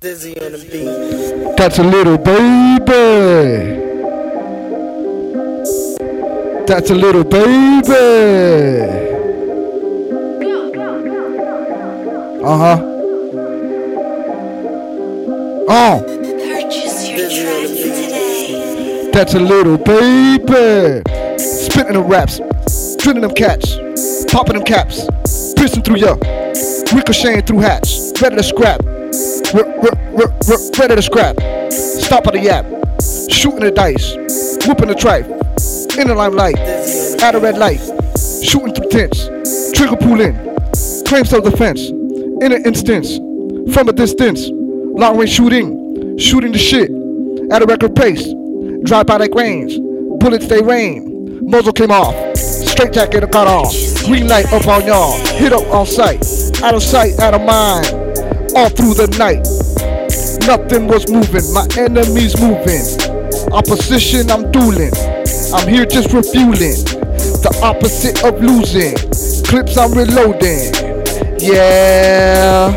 Dizzy on the beat. That's a little baby. That's a little baby. Uh huh. Oh, Purchase your Dizzy on the tracks beat. today. that's a little baby. Spitting them raps, drilling them cats, popping them caps, piercing through ya, ricocheting through hats, ready to scrap, r- r- r- r- ready to scrap. Stop at the yap, shooting the dice, whooping the tripe, in the limelight, at a red light, shooting through tents, trigger pull in, claims of defense, in an instance, from a distance, long range shooting, shooting the shit, at a record pace, drive by like range, bullets they rain, muzzle came off, straight jacket got off, green light up on y'all, hit up on sight, out of sight, out of mind, all through the night. Nothing was moving, my enemies moving. Opposition, I'm dueling. I'm here just refueling. The opposite of losing. Clips, I'm reloading. Yeah.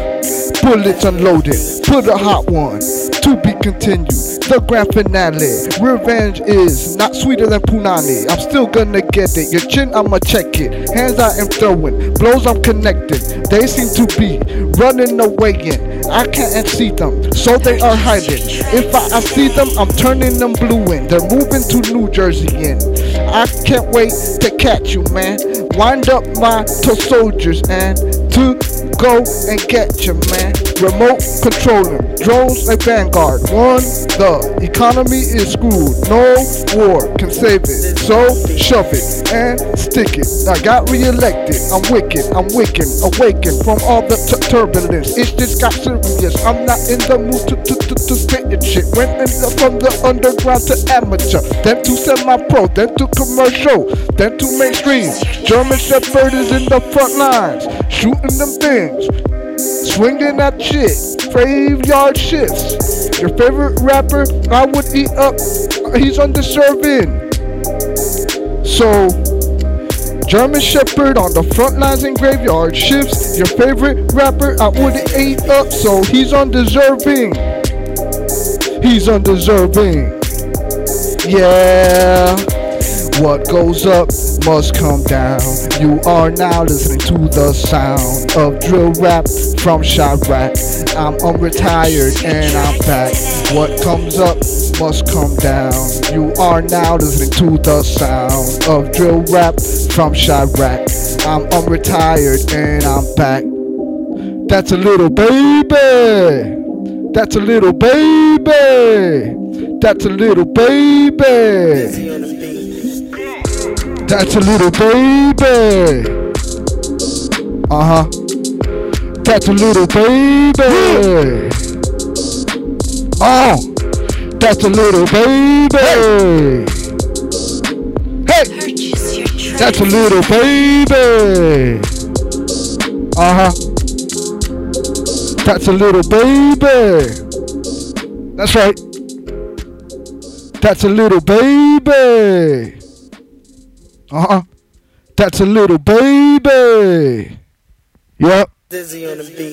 Bullets unloaded. Put a hot one. To be continued. The grand finale. Revenge is not sweeter than punani. I'm still gonna get it. Your chin, I'ma check it. Hands I am throwing. Blows I'm connected. They seem to be running away in. I can't see them, so they are hiding. If I, I see them, I'm turning them blue in. They're moving to New Jersey in. I can't wait to catch you, man. Wind up my two soldiers and to go and get you, man. Remote controlling, drones like Vanguard. One, the economy is screwed. No war can save it. So shove it and stick it. I got reelected. I'm wicked. I'm wicked. Awakened from all the turbulence. It just got serious. I'm not in the mood to to to, to spit it shit. Went in the, from the underground to amateur, then to semi-pro, then to commercial, then to mainstream. German Shepherd is in the front lines, shooting them things, swinging that shit. Graveyard shifts. Your favorite rapper, I would eat up. He's undeserving. So. German Shepherd on the front lines in graveyard shifts. Your favorite rapper, I would eat up, so he's undeserving. He's undeserving. Yeah. What goes up must come down. You are now listening to the sound of drill rap from Chiraq. I'm unretired and I'm back. What comes up must come down. You are now listening to the sound of drill rap from Chiraq. I'm unretired and I'm back. That's a little baby. That's a little baby. That's a little baby. That's a little baby. Uh huh. That's a little baby. Oh, that's a little baby. Hey, Purchase your tracks. that's a little baby. Uh huh. That's a little baby. That's right. That's a little baby. Uh huh. That's a little baby. Yep. Dizzy on the beat.